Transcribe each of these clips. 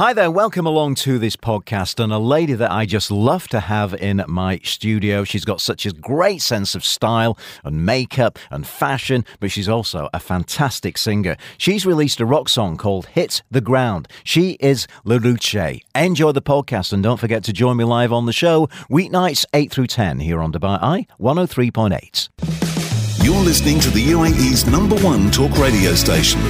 Hi there, welcome along to this podcast. And a lady that I just love to have in my studio. She's got such a great sense of style and makeup and fashion, but she's also a fantastic singer. She's released a rock song called Hit the Ground. She is LaRudche. Enjoy the podcast and don't forget to join me live on the show, weeknights 8 through 10 here on Dubai Eye 103.8. You're listening to the UAE's number one talk radio station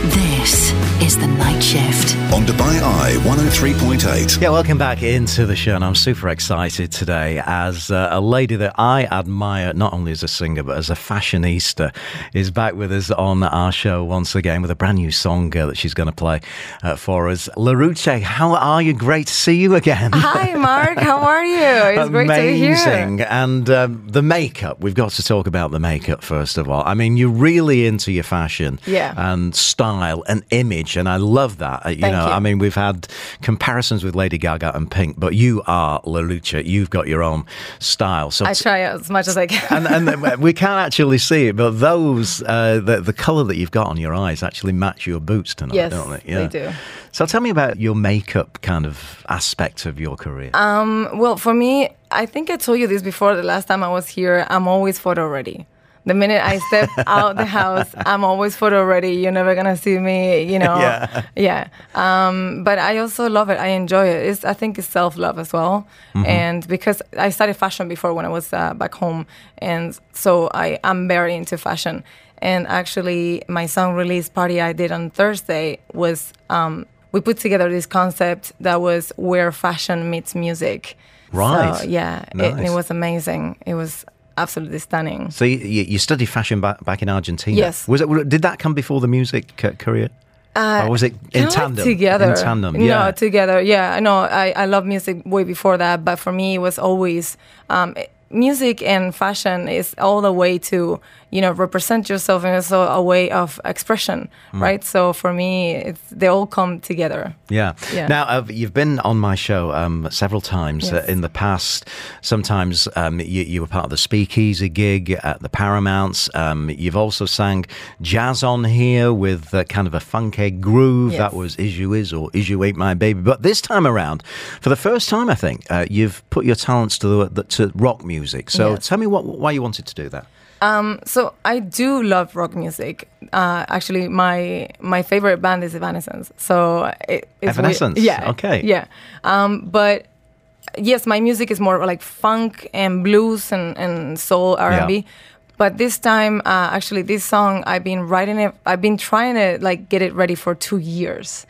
This is The Night Shift. on Dubai Eye 103.8. Yeah, welcome back into the show, and I'm super excited today as uh, a lady that I admire, not only as a singer but as a fashionista, is back with us on our show once again with a brand new song uh, that she's going to play uh, for us. LaRudche, how are you? Great to see you again. Hi, Mark. How are you? It's great to be here. Amazing. And um, the makeup, we've got to talk about the makeup first of all. I mean, you're really into your fashion Yeah. and style and image, and I love that. Uh, You Thank know, you. I mean, we've had comparisons with Lady Gaga and Pink, but you are LaRudche. You've got your own style. So I try as much as I can. and, and we can't actually see it, but those uh, the the color that you've got on your eyes actually match your boots tonight, Yes, don't they? Yeah. they do. So tell me about your makeup kind of aspect of your career. Um, well, for me, I think I told you this before the last time I was here. I'm always photo ready. The minute I step out the house, I'm always photo ready. You're never gonna see me, you know. Yeah. Yeah. Um, but I also love it. I enjoy it. It's, I think it's self love as well. And because I studied fashion before when I was uh, back home, and so I am very into fashion. And actually, my song release party I did on Thursday was um, we put together this concept that was where fashion meets music. Right. So, yeah, it, it was amazing. It was absolutely stunning. so you, you studied fashion back, back in Argentina. Yes. Was it? Did that come before the music ca- career? Uh, or was it in tandem? together. In tandem. Yeah. No, together. Yeah, I know. I, I love music way before that, but for me, it was always um, music and fashion is all the way to you know represent yourself and also a way of expression, Mm. right? So for me, it's they all come together. Yeah. Yeah. Now, uh, you've been on my show um, several times uh, in the past. Sometimes um, you, you were part of the Speakeasy gig at the Paramounts. Um, you've also sang jazz on here with uh, kind of a funky groove. Yes. That was Is You Is or Is You Ain't My Baby. But this time around, for the first time, I think, uh, you've put your talents to, the, the, to rock music. So Yes. tell me what, why you wanted to do that. So I do love rock music. Uh, actually, my my favorite band is Evanescence. So it, it's weird- Evanescence? Yeah. Okay. Yeah. Um, but yes, my music is more like funk and blues and, and soul R and Yeah. B. But this time, uh, actually, this song I've been writing it. I've been trying to like get it ready for two years.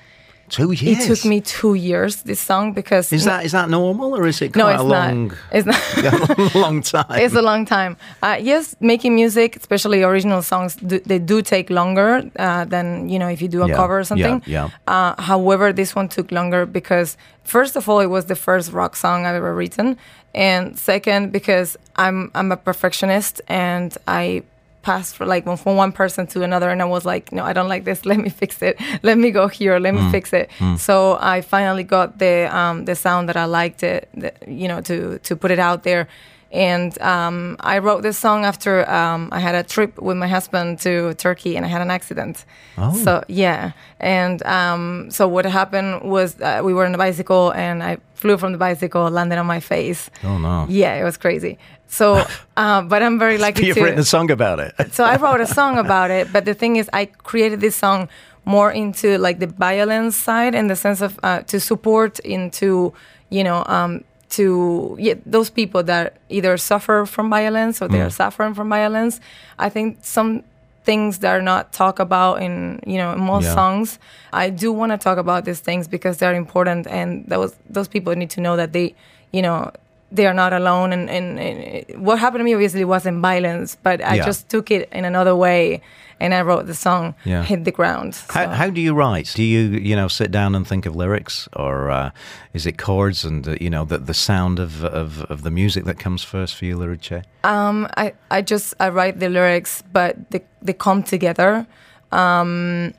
Two years. It took me two years. This song because Is that is that normal or is it no, quite it's a long, not. It's not. a long time? it's a long time. Uh, yes, making music, especially original songs, do, they do take longer uh, than you know if you do a Yeah, cover or something. yeah, Uh, however, this one took longer because first of all, it was the first rock song I've ever written, and second because I'm I'm a perfectionist and I passed for like from one person to another and I was like no I don't like this. Let me fix it. Let me go here. Let me fix it. So I finally got the um, the sound that I liked it the, you know to to put it out there and um, I wrote this song after um, I had a trip with my husband to Turkey and I had an accident. Oh. So yeah, and um, so what happened was uh, we were on a bicycle and I flew from the bicycle, landed on my face. Oh, no. Yeah, it was crazy. So, uh, but I'm very lucky You've to. written a song about it. so I wrote a song about it, but the thing is, I created this song more into like the violence side, in the sense of uh, to support into you know um, to yeah, those people that either suffer from violence or they are mm. suffering from violence. I think some things that are not talked about in you know in most Yeah. songs. I do want to talk about these things because they're important, and those those people need to know that they you know they are not alone. And, and, and what happened to me obviously wasn't violence, but I Yeah. just took it in another way, and I wrote the song Yeah. "Hit the Ground." How, So- how do you write? Do you you know sit down and think of lyrics, or uh, is it chords and uh, you know the the sound of, of of the music that comes first for you, Lyrice? Um, I, I just I write the lyrics, but they they come together. Um,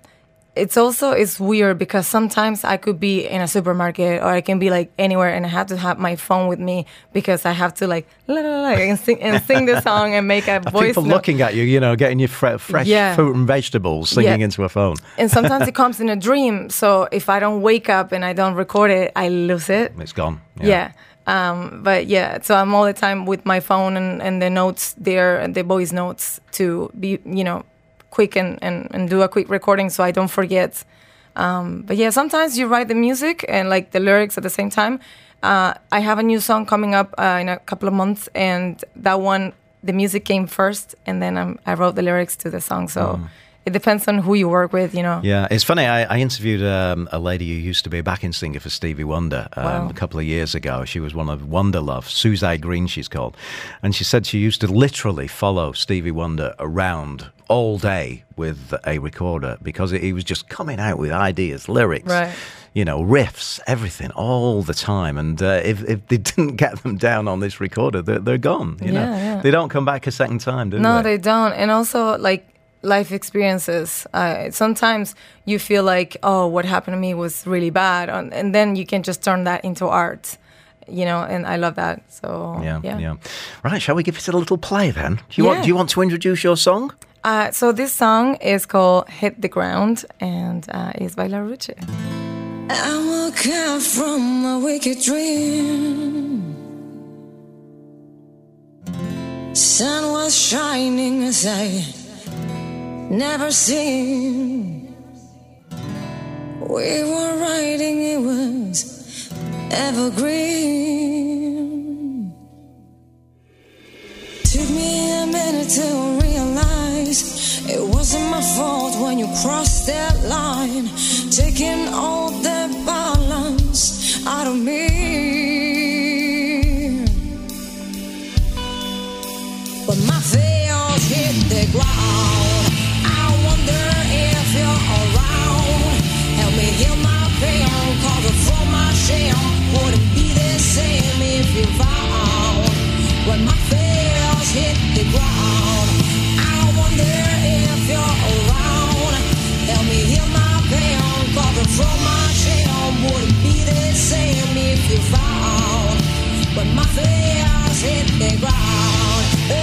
it's also it's weird because sometimes I could be in a supermarket or I can be like anywhere and I have to have my phone with me because I have to like la, la, la, and sing and sing the song and make a voice people note. looking at you, you know, getting your fre- fresh Yeah. fruit and vegetables, singing Yeah. into a phone. and sometimes it comes in a dream. So if I don't wake up and I don't record it, I lose it. It's gone. Yeah. Um, but yeah, so I'm all the time with my phone and, and the notes there and the voice notes to be, you know, quick and, and, and do a quick recording so I don't forget. Um, but yeah, sometimes you write the music and like the lyrics at the same time. Uh, I have a new song coming up uh, in a couple of months, and that one, the music came first, and then um, I wrote the lyrics to the song. So it depends on who you work with, you know. Yeah, it's funny. I, I interviewed um, a lady who used to be a backing singer for Stevie Wonder um, Wow. a couple of years ago. She was one of Wonder Love, Susaye Greene, she's called. And she said she used to literally follow Stevie Wonder around all day with a recorder because he was just coming out with ideas, lyrics. Right. You know, riffs, everything, all the time. And uh, if, if they didn't get them down on this recorder, they're, they're gone. You know, Yeah, yeah. they don't come back a second time, do No, they? No, they don't. And also, like life experiences. Uh, sometimes you feel like, oh, what happened to me was really bad, and, and then you can just turn that into art. You know, and I love that. So Yeah, yeah. yeah, Right, shall we give it a little play then? Do you want do you want to introduce your song? Uh, so this song is called "Hit the Ground" and uh, is by LaRudche. I woke up from a wicked dream. Sun was shining as I never seen. We were riding, it was evergreen. Took me a minute to realize it wasn't my fault when you crossed that line, taking all the balance out of me. But my fears hit the ground.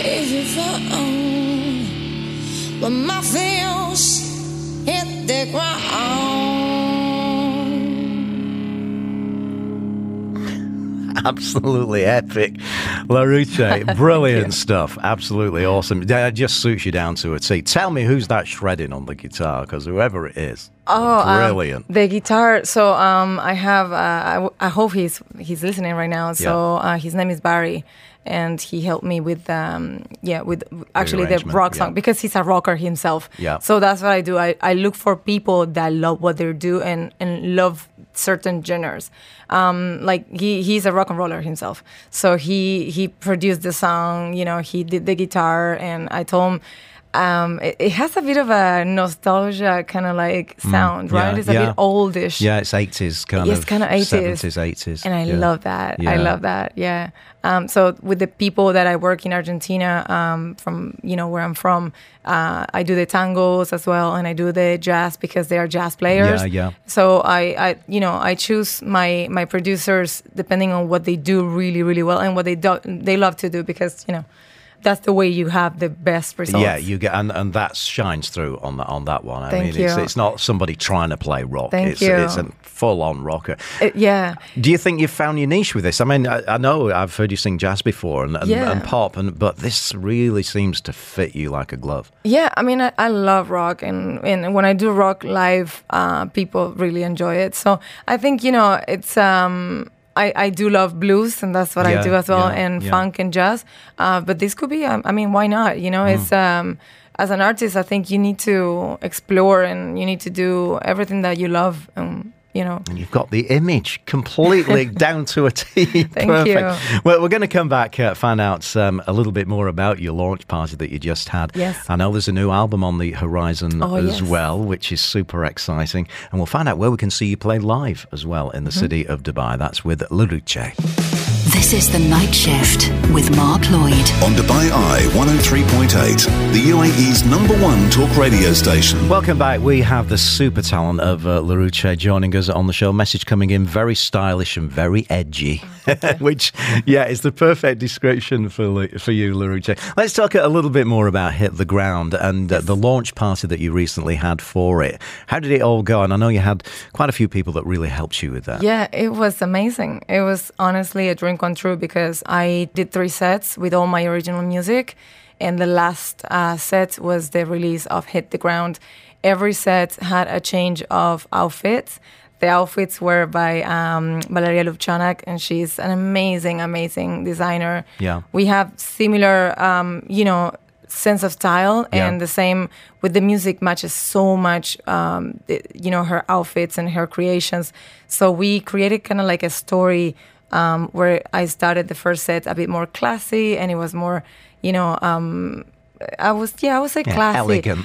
If if you found when my feels hit the ground. Absolutely epic. LaRudche, brilliant stuff. Absolutely awesome. It just suits you down to a T. Tell me who's that shredding on the guitar, because whoever it is, Oh, um, brilliant. the guitar. So um, I have. Uh, I, w- I hope he's he's listening right now. So uh, his name is Barry, and he helped me with um, yeah with actually the rock yeah. song because he's a rocker himself. Yeah. So that's what I do. I, I look for people that love what they do and and love certain genres. Um, like he he's a rock and roller himself. So he he produced the song. You know, he did the guitar, and I told him. Um, it, it has a bit of a nostalgia kind of like sound, right? Mm, yeah, it's a yeah. bit oldish. Yeah, it's 80s kind It's of. It's kinda 80s. 70s, 80s. And I yeah. love that. I love that. Yeah. Um, so with the people that I work in Argentina, um, from you know where I'm from, uh, I do the tangos as well, and I do the jazz because they are jazz players. Yeah, yeah. So I, I, you know, I choose my my producers depending on what they do really, really well and what they do they love to do because you know that's the way you have the best results. Yeah, you get and, and that shines through on that on that one. I Thank mean, it's it's not somebody trying to play rock. Thank it's you. it's a full on rocker. It- yeah. Do you think you've found your niche with this? I mean, I, I know I've heard you sing jazz before and, and, Yeah. and pop, and but this really seems to fit you like a glove. Yeah, I mean, I, I love rock, and, and when I do rock live, uh, people really enjoy it. So I think you know, it's um, I, I do love blues, and that's what Yeah, I do as well, yeah, and yeah. funk and jazz. Uh, but this could be, um, I mean, why not? You know, it's Mm. um, as an artist, I think you need to explore and you need to do everything that you love. Um, you know, And you've got the image completely down to a T. Thank Perfect. you. Well, we're going to come back, uh, find out um, a little bit more about your launch party that you just had. Yes. I know there's a new album on the horizon Oh, as yes. well, which is super exciting. And we'll find out where we can see you play live as well in the Mm-hmm. city of Dubai. That's with LaRudche. This is The Night Shift with Mark Lloyd. On Dubai Eye 103.8, the UAE's number one talk radio station. Welcome back. We have the super talent of uh, LaRudche joining us on the show. Message coming in very stylish and very edgy, which, yeah, is the perfect description for for you, LaRudche. Let's talk a little bit more about Hit the Ground and uh, the launch party that you recently had for it. How did it all go? And I know you had quite a few people that really helped you with that. Yeah, it was amazing. It was honestly a dream true because I did three sets with all my original music, and the last uh, set was the release of Hit the Ground. Every set had a change of outfits. The outfits were by um, Valeria Lubchanak, and she's an amazing, amazing designer. Yeah. we have similar, um, you know, sense of style, Yeah. and the same with the music matches so much, um, the- you know, her outfits and her creations. So we created kind of like a story um, where I started the first set a bit more classy, and it was more, you know, um, I was yeah, I would say Yeah, classy,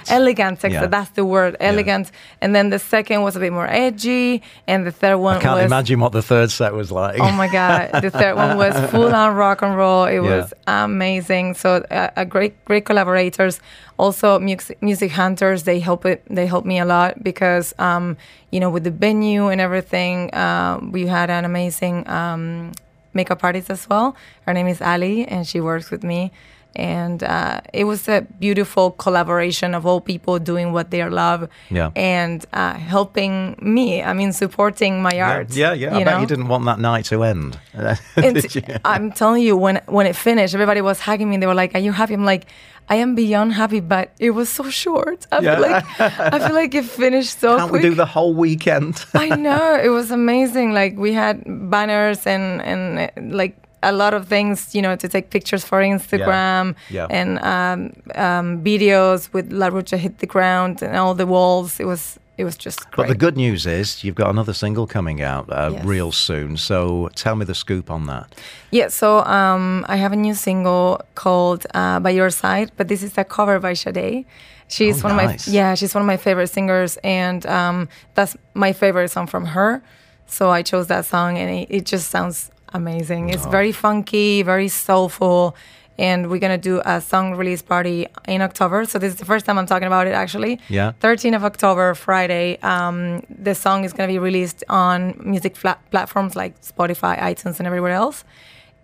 elegant. Yeah. That's the word, elegant. And then the second was a bit more edgy, and the third one I can't was imagine what the third set was like. Oh my god! The third one was full on rock and roll. It Yeah. was amazing. So uh, a great, great collaborators. Also, music, music hunters. They help it. They helped me a lot because, um, you know, with the venue and everything, um, we had an amazing um, makeup artist as well. Her name is Ali, and she works with me. And uh, it was a beautiful collaboration of all people doing what they love Yeah. and uh, helping me. I mean, supporting my art. yeah, yeah. I you bet you didn't want that night to end. Did you? I'm telling you, when when it finished, everybody was hugging me. They were like, "Are you happy?" I'm like, "I am beyond happy," but it was so short. I Yeah. feel like I feel like it finished so Can't quick. we do the whole weekend? I know it was amazing. Like we had banners and and like a lot of things, you know, to take pictures for Instagram Yeah. and um, um, videos with LaRudche hit the ground and all the walls. It was it was just great. But the good news is you've got another single coming out uh, Yes. real soon. So tell me the scoop on that. Yeah, so um, I have a new single called uh, "By Your Side," but this is a cover by Sade. She's Oh, one nice. of my yeah, she's one of my favorite singers, and um, that's my favorite song from her. So I chose that song, and it, it just sounds amazing. It's very funky, very soulful, and we're gonna do a song release party in October. So this is the first time I'm talking about it, actually. Yeah. 13th of October, Friday. Um, the song is going to be released on music fla- platforms like Spotify, iTunes, and everywhere else.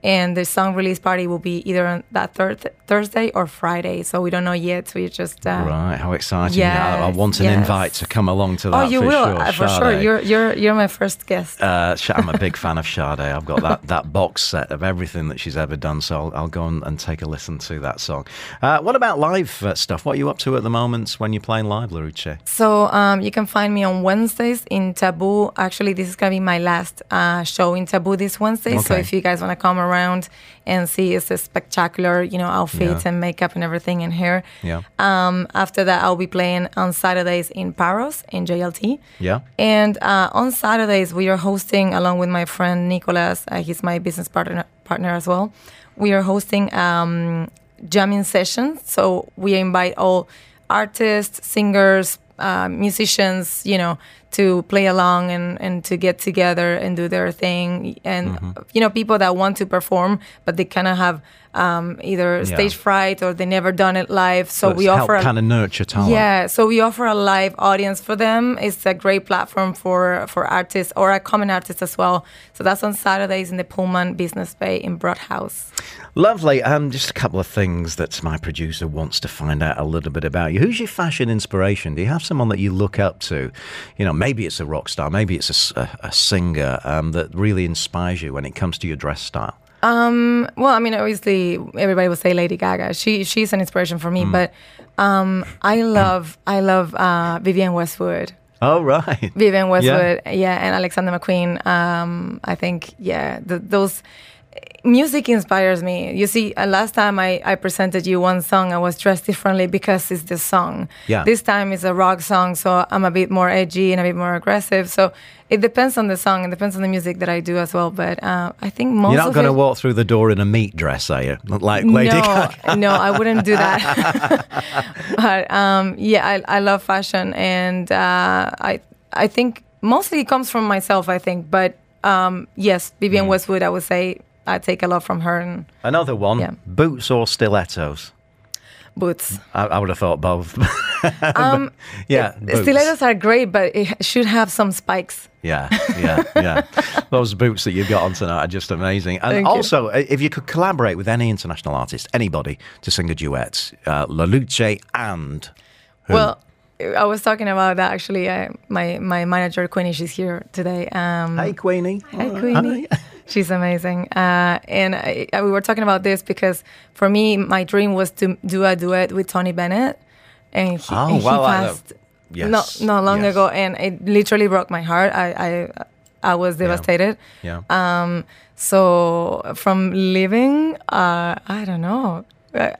And the song release party will be either on that thir- Thursday or Friday. So we don't know yet. So we just uh, Right, how exciting! I, I want an yes. invite to come along to that. Oh, you for will sure. uh, for sure. You're you're you're my first guest. Uh, I'm a big fan of Sade. I've got that, that box set of everything that she's ever done, so I'll, I'll go and, and take a listen to that song. Uh, what about live uh, stuff? What are you up to at the moment when you're playing live, LaRudche? So um, you can find me on Wednesdays in Taboo. Actually, this is gonna be my last uh, show in Taboo this Wednesday. So if you guys want to come around and see, it's a spectacular, you know, outfits Yeah. and makeup and everything in here. Yeah. Um, after that, I'll be playing on Saturdays in Paros in JLT. Yeah. And uh, on Saturdays, we are hosting, along with my friend Nicolas, uh, he's my business partner partner as well. We are hosting um, jamming sessions. So we invite all artists, singers, uh, musicians, you know, to play along and, and to get together and do their thing. And, Mm-hmm. you know, people that want to perform, but they kind of have um, either stage fright or they never done it live. So we offer a- kind of nurture talent. yeah, so we offer a live audience for them. It's a great platform for for artists or a common artist as well. So that's on Saturdays in the Pullman Business Bay in Broadhouse. Lovely. Um, just a couple of things that my producer wants to find out a little bit about you. Who's your fashion inspiration? Do you have someone that you look up to? You know, maybe it's a rock star, maybe it's a singer um, that really inspires you when it comes to your dress style. Well, I mean, obviously, everybody will say Lady Gaga. She she's an inspiration for me, Hmm. but um, I love I love uh, Vivienne Westwood. Oh, right. Vivienne Westwood, yeah, and Alexander McQueen. Um, I think, yeah, th those music inspires me. You see, uh, last time I, I presented you one song, I was dressed differently because it's the song. Yeah. This time it's a rock song, so I'm a bit more edgy and a bit more aggressive. So it depends on the song, it depends on the music that I do as well. But uh, I think most You're not going to walk through the door in a meat dress, are you? Like Lady no, Gaga. no, I wouldn't do that. but um, yeah, I, I love fashion, and uh, I I think mostly it comes from myself. I think, but um, yes, Vivienne Hmm. Westwood, I would say I take a lot from her and Another one. Yeah. Boots or stilettos? boots. I, I would have thought both. um, yeah. boots. Stilettos are great, but it should have some spikes. Yeah, yeah, yeah. Those boots that you've got on tonight are just amazing. And Thank also, uh, if you could collaborate with any international artist, anybody, to sing a duet, uh, LaRudche and Well, I was talking about that actually. I, my my manager Queenie, she's here today. Um, Hey Queenie. Hi, Queenie. She's amazing. Uh, and I, I- we were talking about this because for me, my dream was to do a duet with Tony Bennett. And he, Oh, and wow, passed yes, not, not long yes. ago. And it literally broke my heart. I, I, I was devastated. Yeah. Um, so from living, uh, I don't know.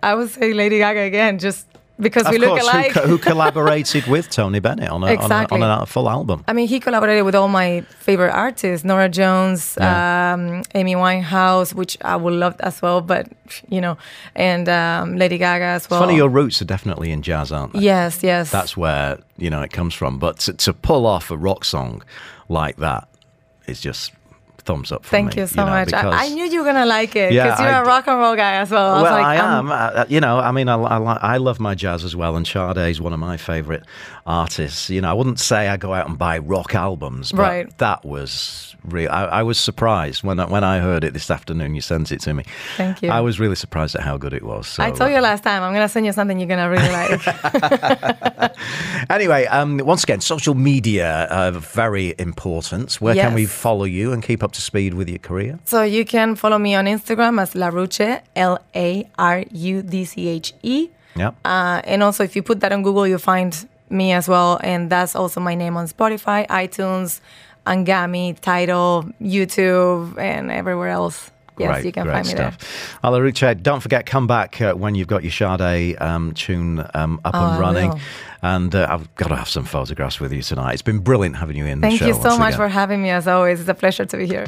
I would say Lady Gaga again, just because of we look course, who, alike. co- who collaborated with Tony Bennett on a, Exactly. on a, on a full album? I mean, he collaborated with all my favorite artists, Norah Jones, Yeah. um, Amy Winehouse, which I would love as well, but you know, and um, Lady Gaga as well. Funny, your roots are definitely in jazz, aren't they? yes, yes. That's where you know it comes from. But to, to pull off a rock song like that is just thumbs up for Thank me. you so know, much. I, I knew you were gonna like it Yeah, because you're I a rock and roll guy as well. I was well, like, I I'm- am. Uh, you know, I mean, I, I, I love my jazz as well, and Sade is one of my favourite artists. You know, I wouldn't say I go out and buy rock albums, but Right. that was real. I, I was surprised when I, when I heard it this afternoon. You sent it to me. Thank you. I was really surprised at how good it was. So, I told you last time I'm gonna send you something you're gonna really like. Anyway, um, once again, social media uh, very important. Where can we follow you and keep up to speed with your career? so you can follow me on Instagram as LaRudche, L A R U D C H E. Yeah. Uh, and also, if you put that on Google, you'll find me as well. And that's also my name on Spotify, iTunes, Anghami, Tidal, YouTube, and everywhere else. Yes, Great, you can find me stuff. there. Alaruche, don't forget, come back uh, when you've got your Sade um, tune um, up Oh, and running. And uh, I've got to have some photographs with you tonight. It's been brilliant having you in the Thank you so much again. for having me, as always. It's a pleasure to be here.